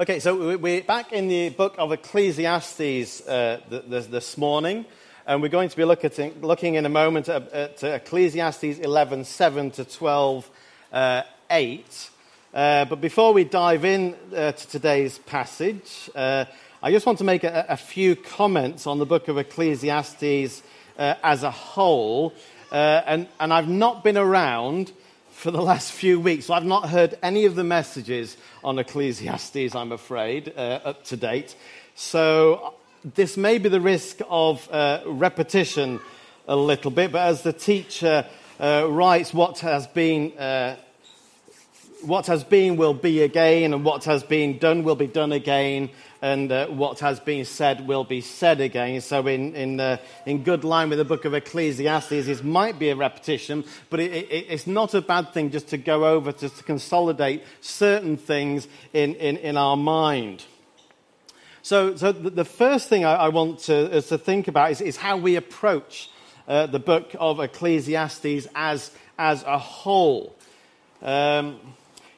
Okay, so we're back in the book of Ecclesiastes uh, this morning, and we're going to be look at, looking in a moment at, at Ecclesiastes 11 7 to 12 uh, 8. Uh, but before we dive in uh, to today's passage, uh, I just want to make a, a, few comments on the book of Ecclesiastes uh, as a whole. and, and I've not been around for the last few weeks. So I've not heard any of the messages on Ecclesiastes, I'm afraid, uh, up to date. So this may be the risk of uh, repetition a little bit, but as the teacher uh, writes, what has been. Uh, what has been will be again, and what has been done will be done again and uh, what has been said will be said again. So, in, in, uh, in good line with the book of Ecclesiastes, this might be a repetition, but it, it, it's not a bad thing just to go over, just to consolidate certain things in, in, in our mind. So, so the first thing I, I want to, to think about is, is how we approach uh, the book of Ecclesiastes as, as a whole. Um,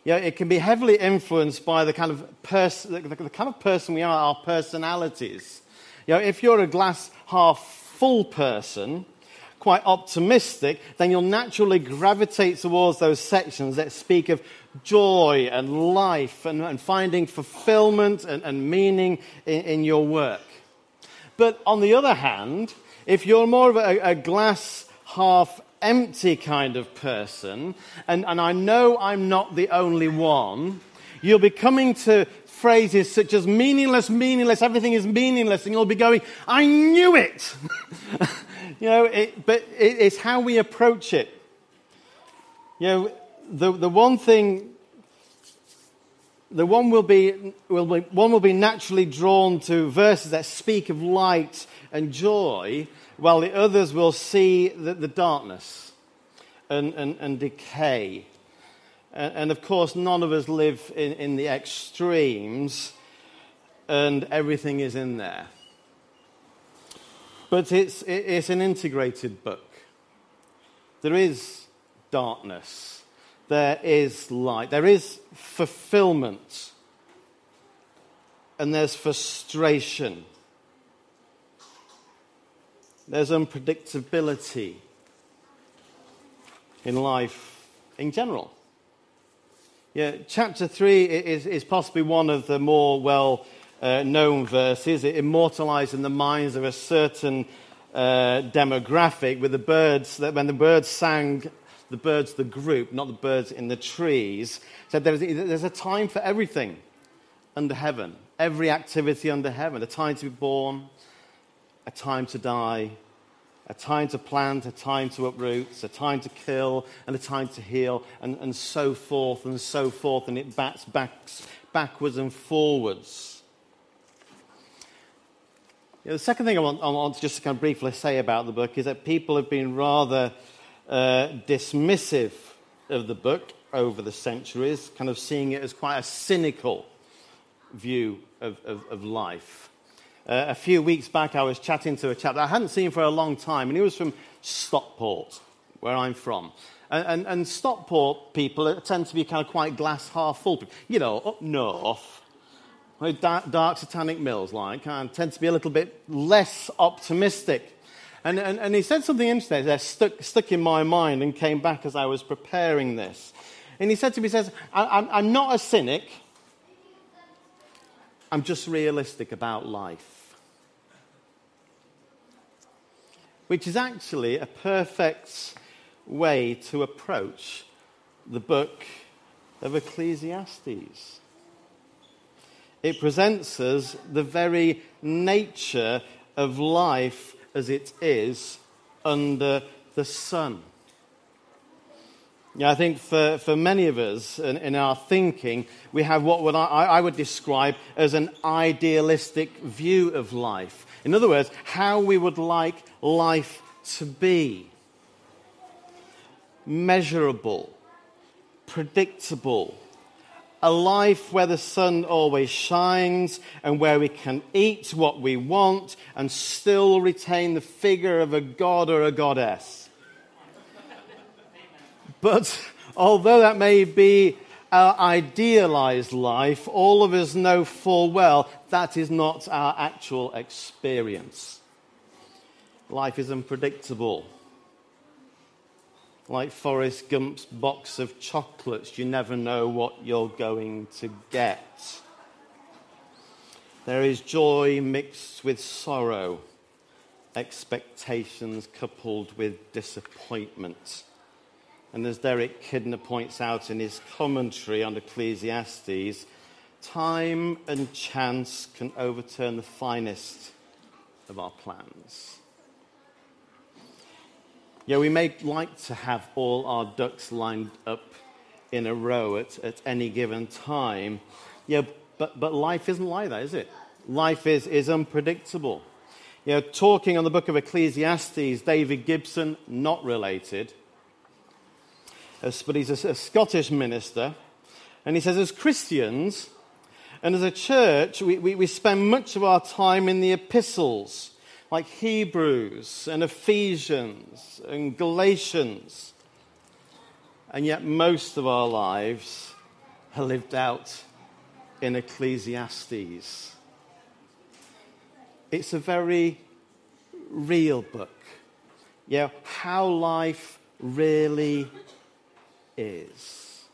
you know, it can be heavily influenced by the kind of, pers- the, the, the kind of person we are, our personalities. You know, if you're a glass half full person, quite optimistic, then you'll naturally gravitate towards those sections that speak of joy and life and, and finding fulfillment and, and meaning in, in, your work. But on the other hand, if you're more of a, a glass half empty kind of person, and, and I know I'm not the only one, you'll be coming to phrases such as meaningless, meaningless, everything is meaningless, and you'll be going, I knew it! you know, it, but it, it's how we approach it. You know, the, the one thing, the one will, be, will be, one will be naturally drawn to verses that speak of light and joy, while the others will see the, the darkness and, and, and decay. And, and, of course, none of us live in, in the extremes, and everything is in there. But it's, it's an integrated book. There is darkness, there is light, there is fulfillment, and there's frustration there's unpredictability in life in general. Yeah, chapter 3 is, is possibly one of the more well uh, known verses. It immortalized in the minds of a certain uh, demographic with the Byrds, that when the Byrds sang, the Byrds, the group, not the birds in the trees, said there's, there's a time for everything under heaven, every activity under heaven, a time to be born, a time to die, a time to plant, a time to uproot, a time to kill, and a time to heal, and, and so forth and so forth, and it bats backs, backwards and forwards. You know, the second thing I want, I want to just kind of briefly say about the book is that people have been rather uh, dismissive of the book over the centuries, kind of seeing it as quite a cynical view of, of, of life. Uh, a few weeks back, I was chatting to a chap that I hadn't seen for a long time, and he was from Stockport, where I'm from. And, and, and Stockport people tend to be kind of quite glass half full. You know, up north, dark, dark satanic mills like, and tend to be a little bit less optimistic. And, and, and he said something interesting that stuck, stuck in my mind and came back as I was preparing this. And he said to me, he says, I'm, I'm not a cynic, I'm just realistic about life. which is actually a perfect way to approach the book of Ecclesiastes. It presents us the very nature of life as it is under the sun. Yeah, I think for, for many of us in, in our thinking, we have what would I, I would describe as an idealistic view of life. In other words, how we would like life to be measurable, predictable, a life where the sun always shines and where we can eat what we want and still retain the figure of a god or a goddess. But although that may be our idealized life, all of us know full well that is not our actual experience. Life is unpredictable. Like Forrest Gump's box of chocolates, you never know what you're going to get. There is joy mixed with sorrow, expectations coupled with disappointment. And as Derek Kidner points out in his commentary on Ecclesiastes, time and chance can overturn the finest of our plans. Yeah, we may like to have all our ducks lined up in a row at, at any given time. Yeah, but, but life isn't like that, is it? Life is, is unpredictable. You know, talking on the book of Ecclesiastes, David Gibson, not related, but he's a, a Scottish minister. And he says, as Christians and as a church, we, we, we spend much of our time in the epistles, like Hebrews and Ephesians and Galatians. And yet, most of our lives are lived out in Ecclesiastes. It's a very real book. Yeah, how life really is.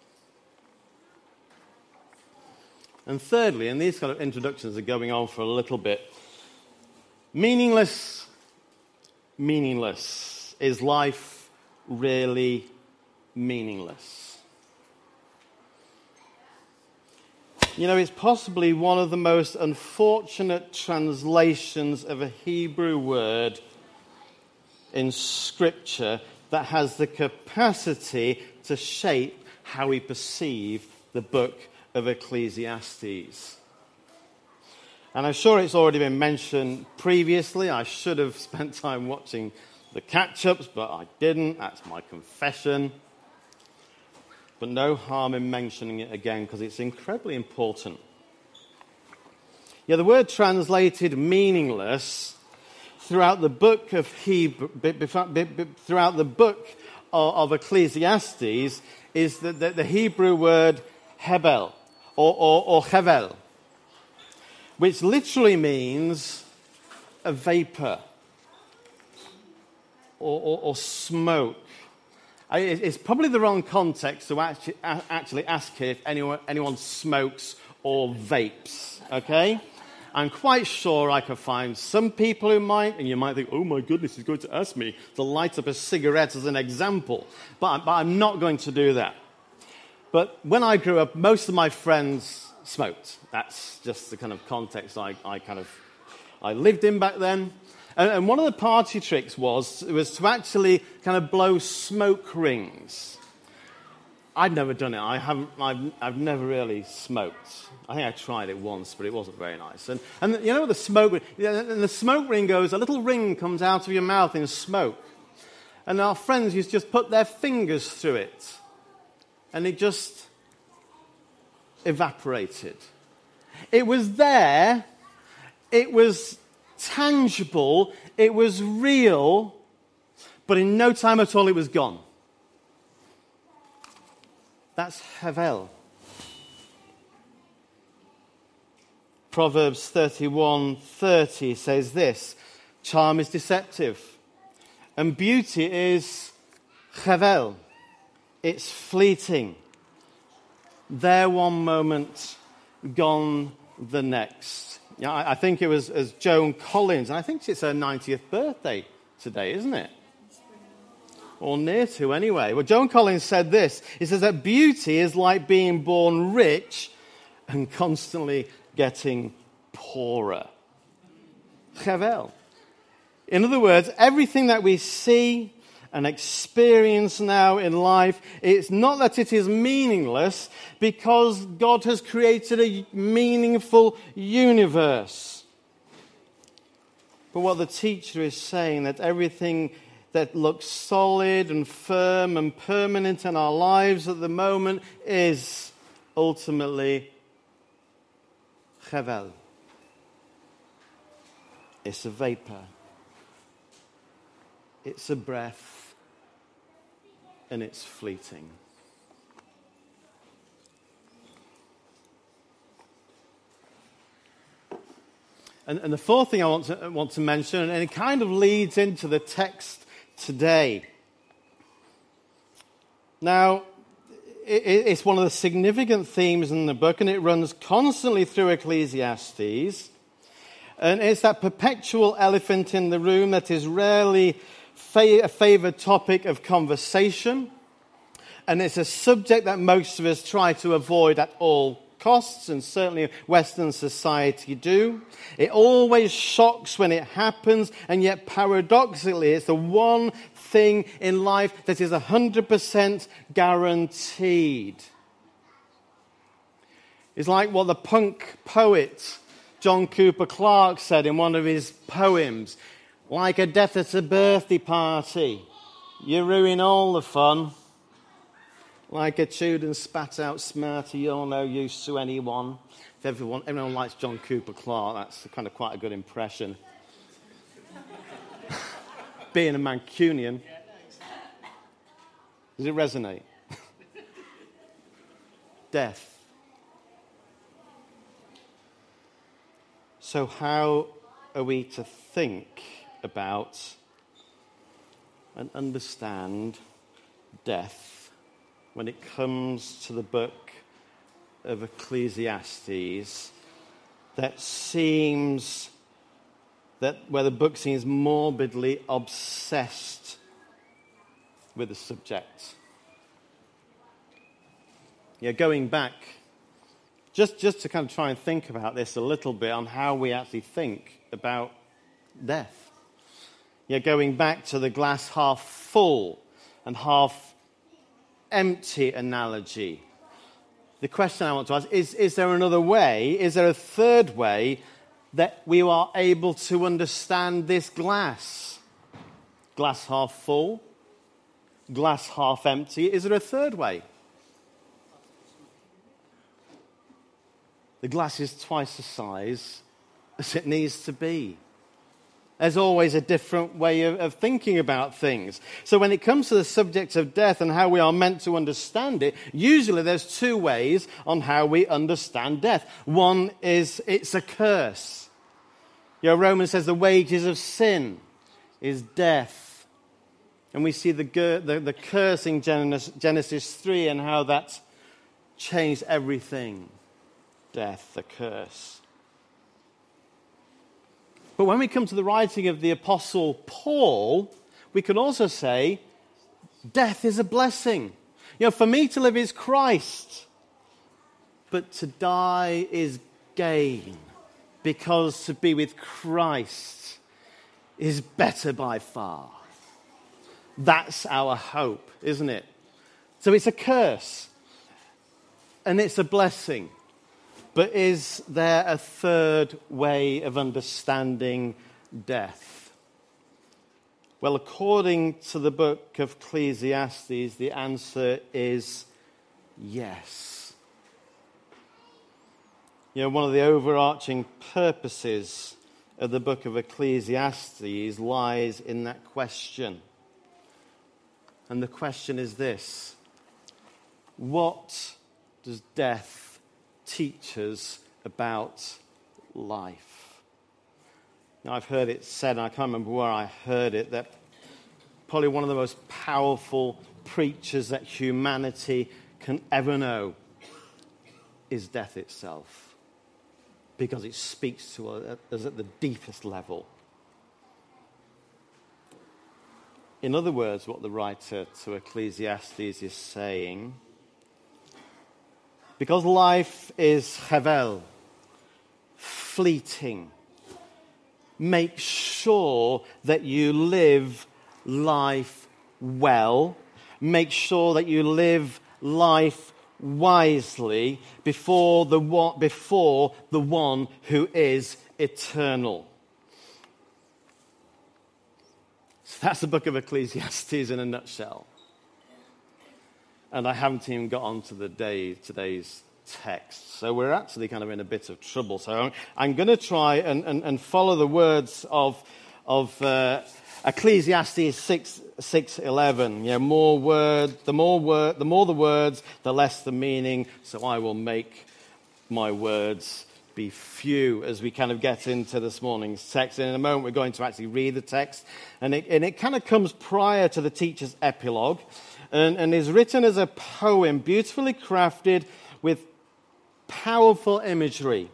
And thirdly, and these kind of introductions are going on for a little bit, meaningless, meaningless. Is life really meaningless? You know, it's possibly one of the most unfortunate translations of a Hebrew word in Scripture that has the capacity to shape how we perceive the book of Ecclesiastes. And I'm sure it's already been mentioned previously. I should have spent time watching the catch ups, but I didn't. That's my confession. But no harm in mentioning it again because it's incredibly important. Yeah, the word translated meaningless throughout the book of Hebrew, throughout the book of, Ecclesiastes is the, the, the Hebrew word hebel or, or, or hevel, which literally means a vapor or, or, or smoke. It's probably the wrong context to actually, actually ask if anyone, anyone smokes or vapes, okay? I'm quite sure I could find some people who might, and you might think, oh my goodness, he's going to ask me to light up a cigarette as an example. But, but I'm not going to do that. But when I grew up, most of my friends smoked. That's just the kind of context I, I kind of I lived in back then. And, and one of the party tricks was, was to actually kind of blow smoke rings. I'd never done it. I haven't, I've, I've never really smoked. I think I tried it once, but it wasn't very nice. And, and you know the smoke, and the smoke ring goes, a little ring comes out of your mouth in smoke. And our friends used to just put their fingers through it. And it just evaporated. It was there, it was tangible, it was real, but in no time at all it was gone. That's Havel. Proverbs 31:30 says this, charm is deceptive and beauty is chevel. It's fleeting. There one moment, gone the next. Yeah, I, I think it was as Joan Collins, and I think it's her 90th birthday today, isn't it? Or near to, anyway. Well, Joan Collins said this. He says that beauty is like being born rich and constantly getting poorer. Chevel. In other words, everything that we see and experience now in life, it's not that it is meaningless because God has created a meaningful universe. But what the teacher is saying that everything that looks solid and firm and permanent in our lives at the moment is ultimately Chevel. It's a vapor, it's a breath, and it's fleeting. And, and, the fourth thing I want to, want to mention, and it kind of leads into the text today. Now, it's one of the significant themes in the book, and it runs constantly through Ecclesiastes. And it's that perpetual elephant in the room that is rarely a favored topic of conversation. And it's a subject that most of us try to avoid at all costs, and certainly Western society do. It always shocks when it happens, and yet paradoxically, it's the one thing in life that is 100% guaranteed. It's like what the punk poet John Cooper Clarke said in one of his poems like a death at a birthday party, you ruin all the fun. Like a chewed and spat out smarty, you're no use to anyone. If everyone, everyone likes John Cooper Clarke, that's kind of quite a good impression. Being a Mancunian, does it resonate? Death. So, how are we to think about and understand death? When it comes to the book of Ecclesiastes that seems that where the book seems morbidly obsessed with the subject. Yeah, going back, just, just to kind of try and think about this a little bit on how we actually think about death. Yeah, going back to the glass half full and half empty analogy. The question I want to ask is Is there another way? Is there a third way that we are able to understand this glass? Glass half full? Glass half empty? Is there a third way? The glass is twice the size as it needs to be. There's always a different way of, of, thinking about things. So, when it comes to the subject of death and how we are meant to understand it, usually there's two ways on how we understand death. One is it's a curse. You know, Romans says the wages of sin is death. And we see the, the, the curse in Genesis, Genesis 3 and how that changed everything death, the curse. But when we come to the writing of the Apostle Paul, we can also say death is a blessing. You know, for me to live is Christ, but to die is gain, because to be with Christ is better by far. That's our hope, isn't it? So it's a curse and it's a blessing. But is there a third way of understanding death? Well, according to the book of Ecclesiastes, the answer is yes. You know, one of the overarching purposes of the book of Ecclesiastes lies in that question. And the question is this What does death teachers about life. Now, I've heard it said, and I can't remember where I heard it, that probably one of the most powerful preachers that humanity can ever know is death itself, because it speaks to us at the deepest level. In other words, what the writer to Ecclesiastes is saying because life is havel, fleeting. Make sure that you live life well. Make sure that you live life wisely before the one, before the one who is eternal. So that's the book of Ecclesiastes in a nutshell and I haven't even got on to the day, today's text. So we're actually kind of in a bit of trouble. So I'm, I'm going to try and, and, and, follow the words of, of uh, Ecclesiastes 6, 6 11. Yeah, more word, the more word, the more the words, the less the meaning. So I will make my words be few as we kind of get into this morning's text. And in a moment, we're going to actually read the text. And it, and it kind of comes prior to the teacher's epilogue and, and is written as a poem, beautifully crafted with powerful imagery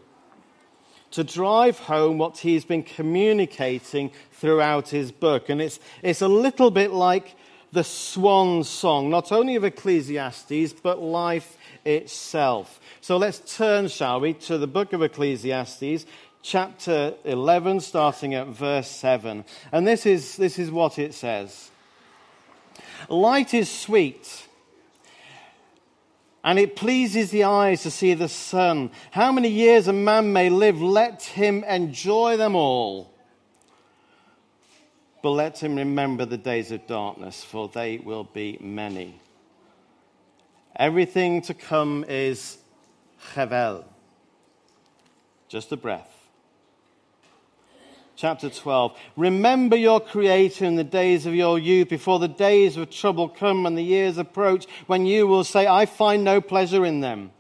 to drive home what he's been communicating throughout his book. And it's, it's a little bit like the swan song, not only of Ecclesiastes, but life itself. So let's turn, shall we, to the book of Ecclesiastes, chapter 11, starting at verse 7. And this is, this is what it says Light is sweet and it pleases the eyes to see the sun. How many years a man may live, let him enjoy them all. But let him remember the days of darkness, for they will be many. Everything to come is chevel, just a breath chapter 12. Remember your Creator in the days of your youth, before the days of trouble come and the years approach, when you will say, I find no pleasure in them.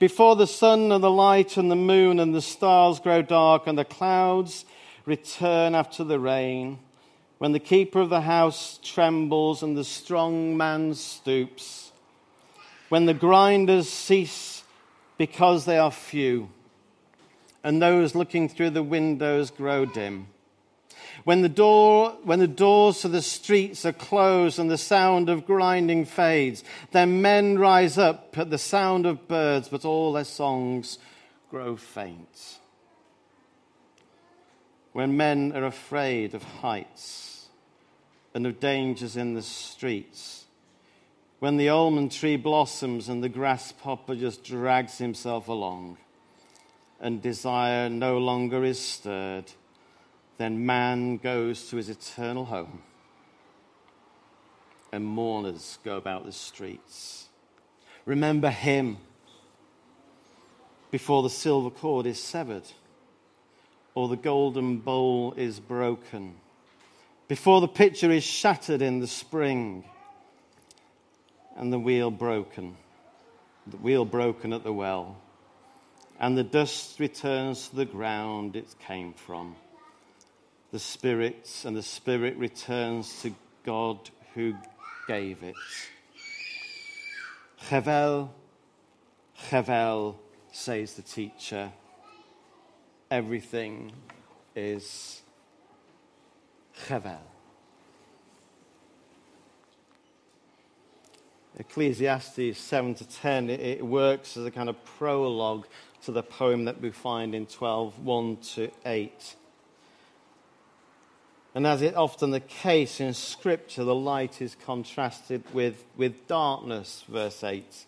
Before the sun and the light and the moon and the stars grow dark and the clouds return after the rain, when the keeper of the house trembles and the strong man stoops, when the grinders cease because they are few and those looking through the windows grow dim. When the, door, when the doors to the streets are closed and the sound of grinding fades, then men rise up at the sound of birds, but all their songs grow faint. When men are afraid of heights and of dangers in the streets, when the almond tree blossoms and the grasshopper just drags himself along and desire no longer is stirred, then man goes to his eternal home and mourners go about the streets. Remember him before the silver cord is severed or the golden bowl is broken, before the pitcher is shattered in the spring and the wheel broken, the wheel broken at the well and the dust returns to the ground it came from. The spirit and the spirit returns to God who gave it. Chevel, Chevel, says the teacher. Everything is Chevel. Ecclesiastes 7 to 10, it, it works as a kind of prologue to the poem that we find in 12 1 to 8. And as is often the case in Scripture, the light is contrasted with, with darkness, verse 8.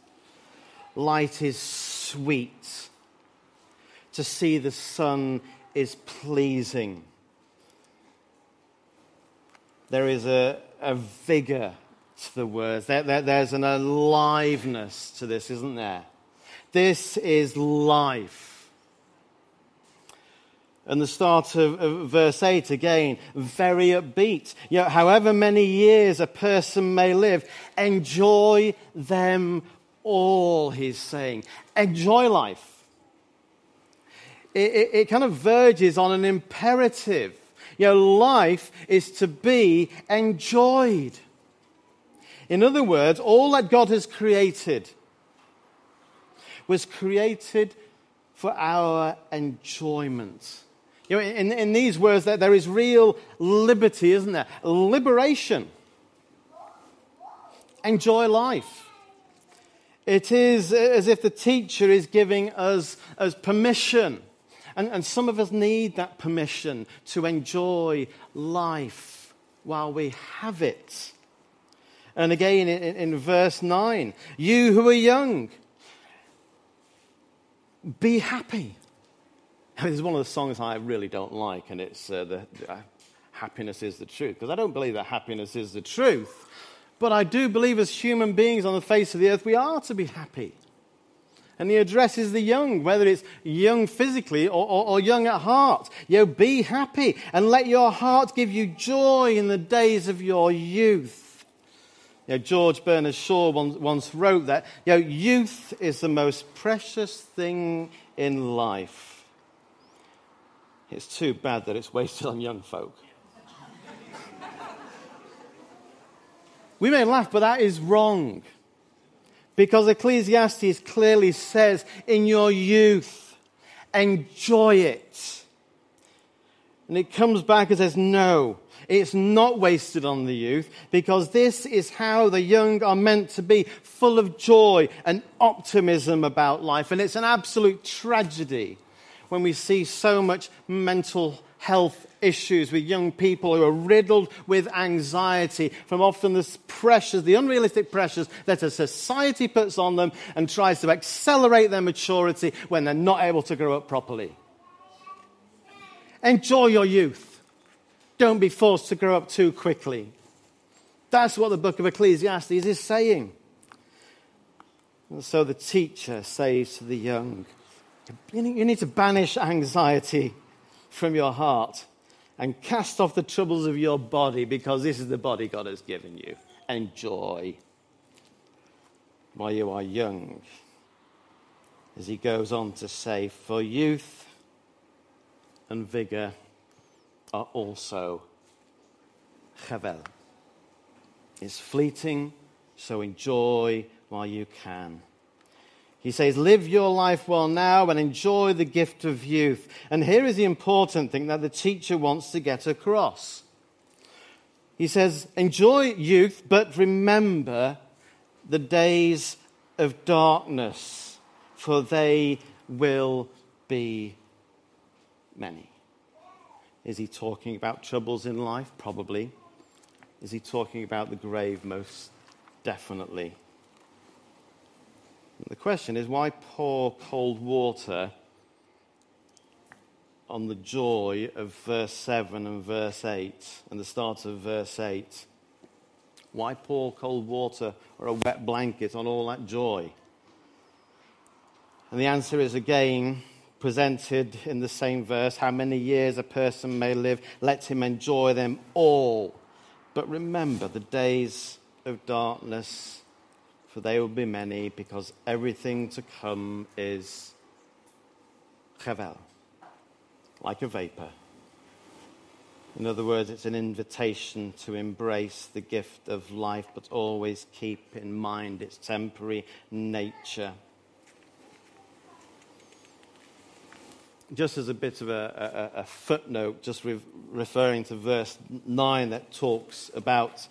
Light is sweet. To see the sun is pleasing. There is a, a vigor to the words, there, there, there's an aliveness to this, isn't there? This is life. And the start of, of, verse 8 again, very upbeat. You know, however many years a person may live, enjoy them all, he's saying. Enjoy life. It, it, it kind of verges on an imperative. You know, life is to be enjoyed. In other words, all that God has created was created for our enjoyment. You know, in, in these words, there is real liberty, isn't there? Liberation. Enjoy life. It is as if the teacher is giving us, us permission. And, and some of us need that permission to enjoy life while we have it. And again in, in verse 9, you who are young, be happy. I mean, this is one of the songs I really don't like, and it's uh, the, uh, Happiness is the Truth, because I don't believe that happiness is the truth. But I do believe as human beings on the face of the earth, we are to be happy. And he addresses the young, whether it's young physically or, or, or, young at heart. Know, be happy and let your heart give you joy in the days of your youth. You know, George Bernard Shaw once, wrote that you know, youth is the most precious thing in life. It's too bad that it's wasted on young folk. we may laugh, but that is wrong. Because Ecclesiastes clearly says, in your youth, enjoy it. And it comes back and says, no, it's not wasted on the youth because this is how the young are meant to be, full of joy and optimism about life. And it's an absolute tragedy when we see so much mental health issues with young people who are riddled with anxiety from often the pressures, the unrealistic pressures that a society puts on them and tries to accelerate their maturity when they're not able to grow up properly. Enjoy your youth. Don't be forced to grow up too quickly. That's what the book of Ecclesiastes is saying. And so the teacher says to the young, You need to banish anxiety from your heart and cast off the troubles of your body because this is the body God has given you. Enjoy while you are young. As he goes on to say, For youth and vigor are also chevel. It's fleeting, so enjoy while you can. He says, Live your life well now and enjoy the gift of youth. And here is the important thing that the teacher wants to get across. He says, Enjoy youth, but remember the days of darkness, for they will be many. Is he talking about troubles in life? Probably. Is he talking about the grave? Most definitely. The question is why pour cold water on the joy of verse 7 and verse 8 and the start of verse 8? Why pour cold water or a wet blanket on all that joy? And the answer is again presented in the same verse how many years a person may live, let him enjoy them all. But remember the days of darkness, for they will be many, because everything to come is chevel, like a vapor. In other words, it's an invitation to embrace the gift of life, but always keep in mind its temporary nature. Just as a bit of a, a, a footnote, just re- referring to verse 9 that talks about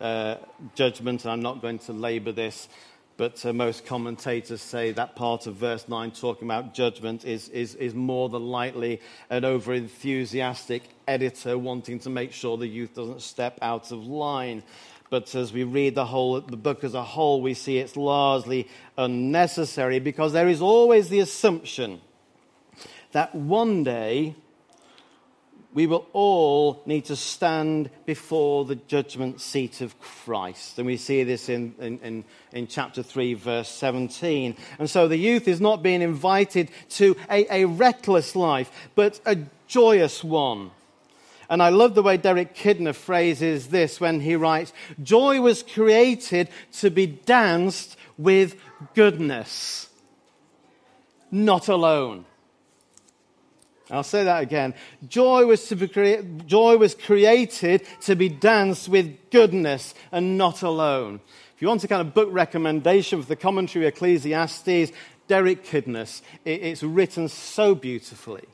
uh, judgment, and I'm not going to labor this, but uh, most commentators say that part of verse 9 talking about judgment is, is, is more than likely an over enthusiastic editor wanting to make sure the youth doesn't step out of line. But as we read the whole the book as a whole, we see it's largely unnecessary because there is always the assumption that one day we will all need to stand before the judgment seat of Christ. And we see this in, in, in, in, chapter 3, verse 17. And so the youth is not being invited to a, a reckless life, but a joyous one. And I love the way Derek Kidner phrases this when he writes Joy was created to be danced with goodness, not alone. I'll say that again. Joy was, to be crea- joy was created to be danced with goodness and not alone. If you want a kind of book recommendation for the commentary of Ecclesiastes, Derek Kidner's. It, it's written so beautifully.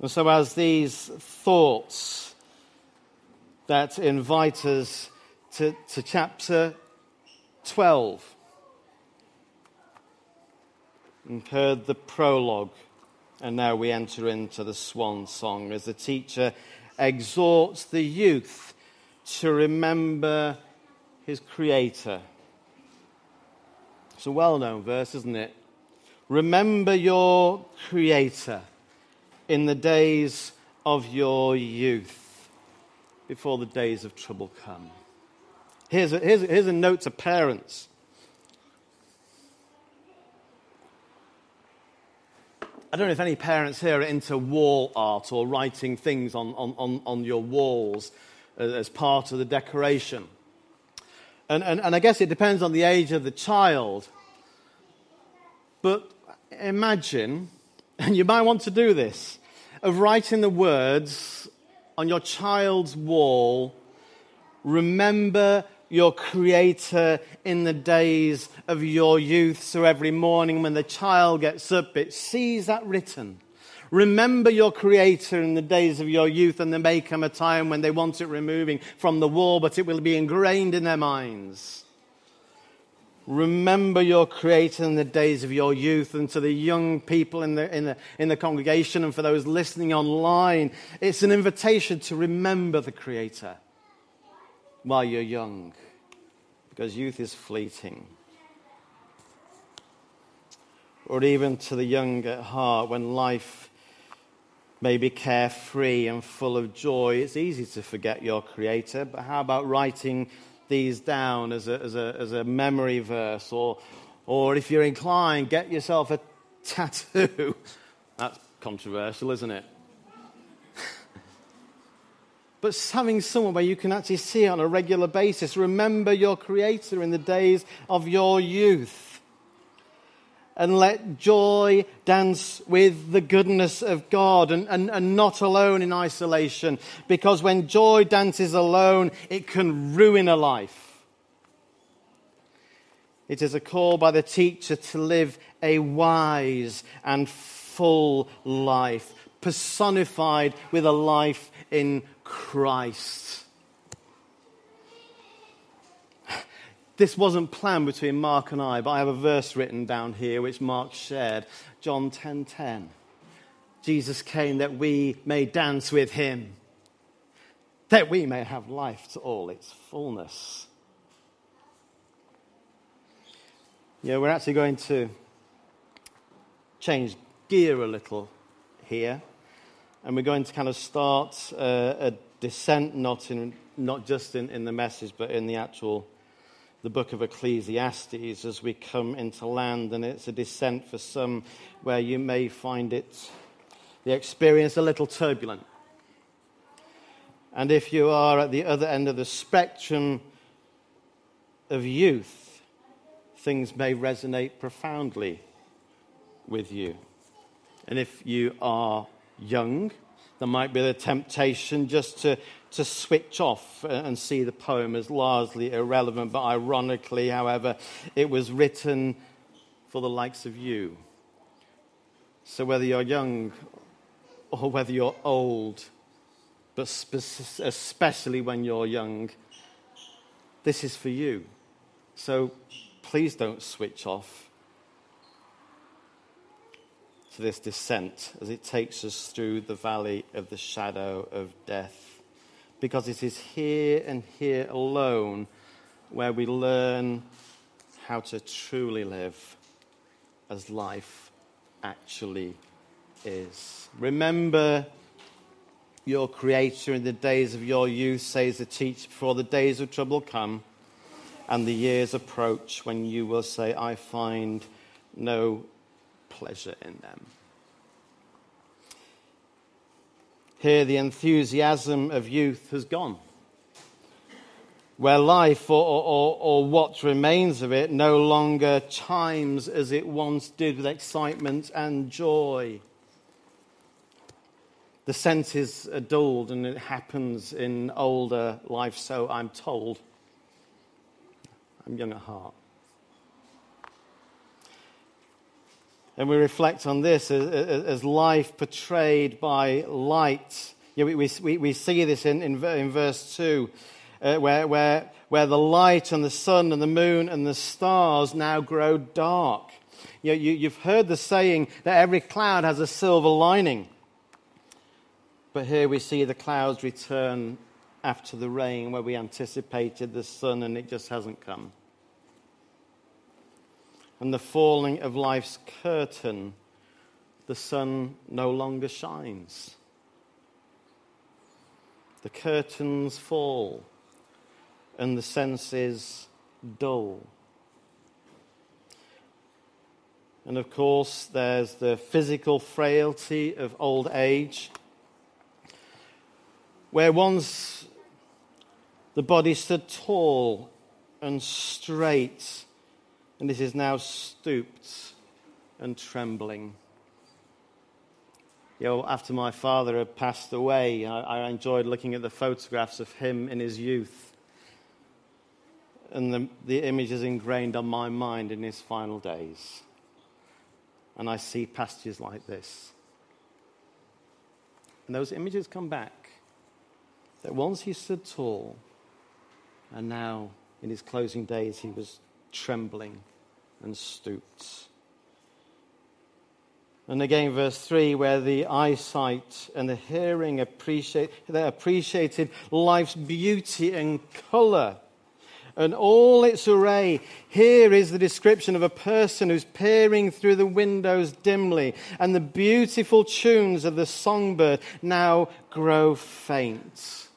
And so, as these thoughts that invite us to, to chapter 12, and heard the prologue, and now we enter into the swan song as the teacher exhorts the youth to remember his creator. It's a well known verse, isn't it? Remember your creator in the days of your youth before the days of trouble come. Here's a, here's here's a note to parents. I don't know if any parents here are into wall art or writing things on, on, on, your walls as part of the decoration. And, and, and I guess it depends on the age of the child. But imagine And you might want to do this of writing the words on your child's wall Remember your Creator in the days of your youth. So every morning when the child gets up, it sees that written. Remember your Creator in the days of your youth, and there may come a time when they want it removing from the wall, but it will be ingrained in their minds. Remember your Creator in the days of your youth, and to the young people in the, in, the, in the congregation, and for those listening online, it's an invitation to remember the Creator while you're young, because youth is fleeting or even to the young at heart, when life may be carefree and full of joy, it's easy to forget your Creator. But how about writing these down as a, as a, as a memory verse? Or, or if you're inclined, get yourself a tattoo. That's controversial, isn't it? But having someone where you can actually see it on a regular basis. Remember your Creator in the days of your youth and let joy dance with the goodness of God and, and, and not alone in isolation. Because when joy dances alone, it can ruin a life. It is a call by the teacher to live a wise and full life, personified with a life in Christ. This wasn't planned between Mark and I, but I have a verse written down here which Mark shared. John 10:10. 10, 10. Jesus came that we may dance with him, that we may have life to all its fullness. Yeah, we're actually going to change gear a little here, and we're going to kind of start uh, a descent, not, in, not just in, in the message, but in the actual the book of Ecclesiastes as we come into land, and it's a descent for some where you may find it, the experience a little turbulent. And if you are at the other end of the spectrum of youth, things may resonate profoundly with you. And if you are young, there might be the temptation just to to switch off and see the poem as largely irrelevant. But ironically, however, it was written for the likes of you. So whether you're young or whether you're old, but especially when you're young, this is for you. So please don't switch off to this descent as it takes us through the valley of the shadow of death because it is here and here alone where we learn how to truly live as life actually is. Remember your Creator in the days of your youth, says the teacher, before the days of trouble come and the years approach when you will say, I find no pleasure in them. Here, the enthusiasm of youth has gone. Where life, or, or, or, what remains of it, no longer chimes as it once did with excitement and joy. The senses are dulled, and it happens in older life, so I'm told. I'm young at heart. And we reflect on this as, life portrayed by light. Yeah, we, we, we see this in, in, in verse 2, uh, where, where, where the light and the sun and the moon and the stars now grow dark. You know, you, you've heard the saying that every cloud has a silver lining. But here we see the clouds return after the rain, where we anticipated the sun and it just hasn't come and the falling of life's curtain, the sun no longer shines. The curtains fall and the senses dull. And of course, there's the physical frailty of old age, where once the body stood tall and straight and it is now stooped and trembling. you know, after my father had passed away, I, I enjoyed looking at the photographs of him in his youth. And the, the image is ingrained on my mind in his final days. And I see passages like this. And those images come back. That once he stood tall, and now in his closing days he was trembling and stooped. And again, verse 3, where the eyesight and the hearing appreciate, they appreciated life's beauty and color and all its array. Here is the description of a person who's peering through the windows dimly, and the beautiful tunes of the songbird now grow faint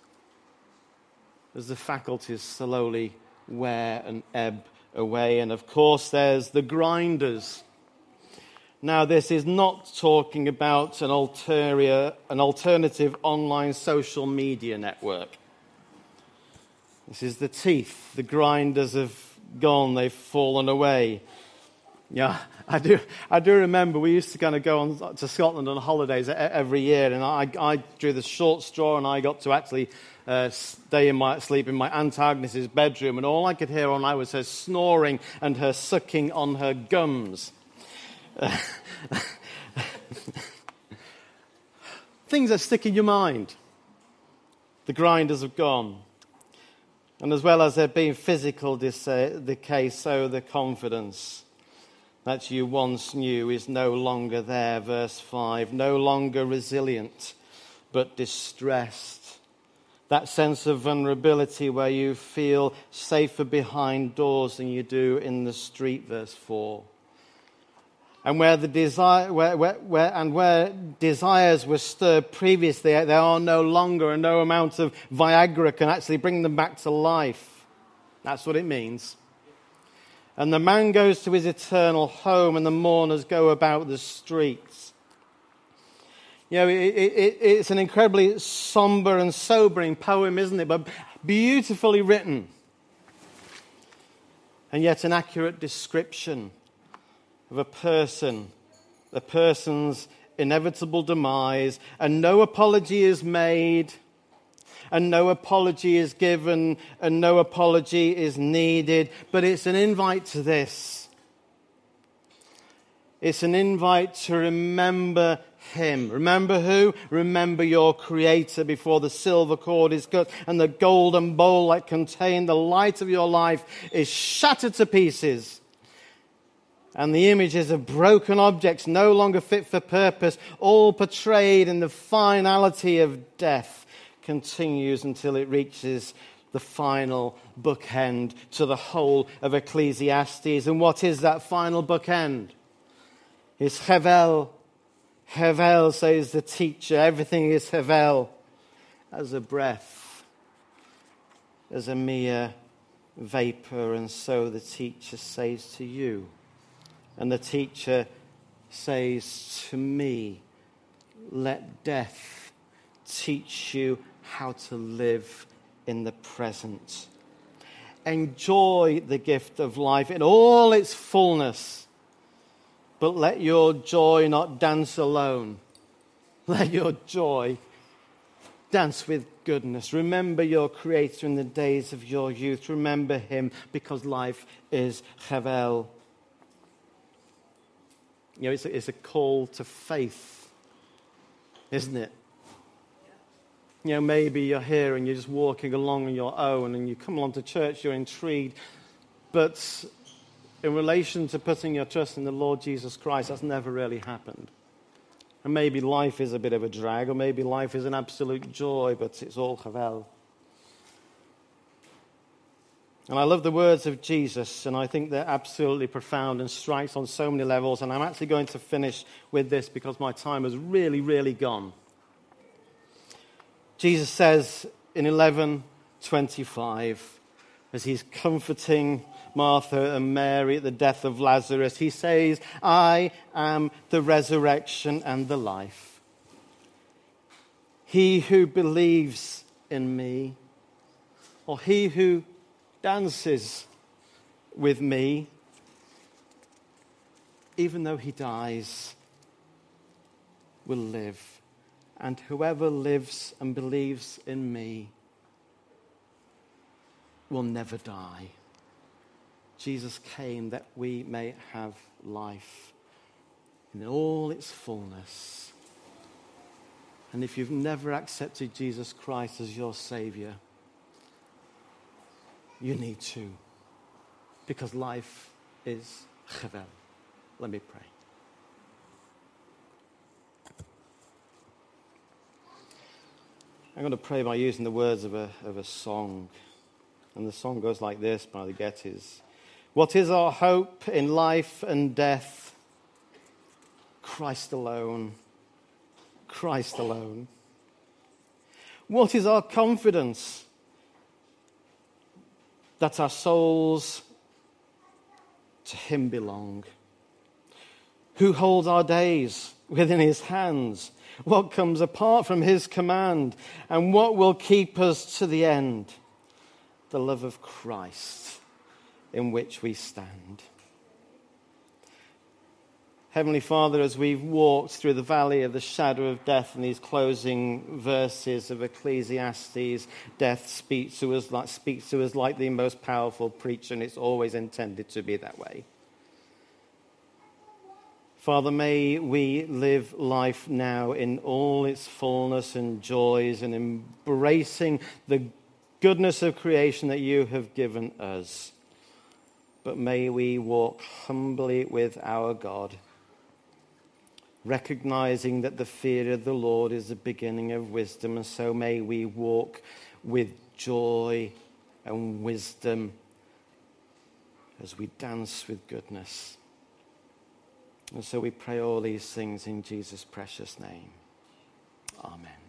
as the faculties slowly wear and ebb away. And of course, there's the grinders. Now, this is not talking about an, ulterior, an alternative online social media network. This is the teeth. The grinders have gone, they've fallen away. Yeah, I do, I do remember we used to kind of go on to Scotland on holidays every year, and I, I drew the short straw, and I got to actually uh, stay in my, sleep in my Aunt Agnes's bedroom, and all I could hear all night was her snoring and her sucking on her gums. Things that stick in your mind. The grinders have gone. And as well as there being physical decay, so the confidence that you once knew is no longer there. Verse 5 no longer resilient, but distressed. That sense of vulnerability where you feel safer behind doors than you do in the street, verse 4 and where the desire, where, where, where, and where desires were stirred previously, there are no longer, and no amount of Viagra can actually bring them back to life. That's what it means. And the man goes to his eternal home, and the mourners go about the streets. You know, it, it, it's an incredibly somber and sobering poem, isn't it? But beautifully written. And yet, an accurate description of a person, a person's inevitable demise, and no apology is made, and no apology is given, and no apology is needed, but it's an invite to this. It's an invite to remember him. Remember who? Remember your Creator before the silver cord is cut and the golden bowl that contained the light of your life is shattered to pieces and the images of broken objects no longer fit for purpose, all portrayed in the finality of death, continues until it reaches the final bookend to the whole of Ecclesiastes. And what is that final bookend? It's Hevel. Hevel, says the teacher. Everything is Hevel as a breath, as a mere vapor. And so the teacher says to you, and the teacher says to me, Let death teach you how to live in the present. Enjoy the gift of life in all its fullness, but let your joy not dance alone. Let your joy dance with goodness. Remember your Creator in the days of your youth. Remember Him because life is Hevel. You know, it's a, it's a call to faith, isn't it? You know, maybe you're here and you're just walking along on your own and you come along to church, you're intrigued. But in relation to putting your trust in the Lord Jesus Christ, that's never really happened. And maybe life is a bit of a drag, or maybe life is an absolute joy, but it's all Havel. And I love the words of Jesus, and I think they're absolutely profound and strikes on so many levels. And I'm actually going to finish with this because my time has really, really gone. Jesus says in 11:25, as he's comforting Martha and Mary at the death of Lazarus, he says, "I am the resurrection and the life. He who believes in me, or he who dances with me, even though he dies, will live, and whoever lives and believes in me will never die. Jesus came that we may have life in all its fullness. And if you've never accepted Jesus Christ as your Savior, you need to, because life is Hevel. Let me pray. I'm going to pray by using the words of a, of a song. And the song goes like this by the Gettys What is our hope in life and death? Christ alone. Christ alone. What is our confidence? That our souls to Him belong. Who holds our days within His hands? What comes apart from his command, and what will keep us to the end? The love of Christ in which we stand. Heavenly Father, as we've walked through the valley of the shadow of death in these closing verses of Ecclesiastes, death speaks to us like, speaks to us like the most powerful preacher, and it's always intended to be that way. Father, may we live life now in all its fullness and joys and embracing the goodness of creation that you have given us. But may we walk humbly with our God, recognizing that the fear of the Lord is the beginning of wisdom, and so may we walk with joy and wisdom as we dance with goodness. And so we pray all these things in Jesus' precious name. Amen.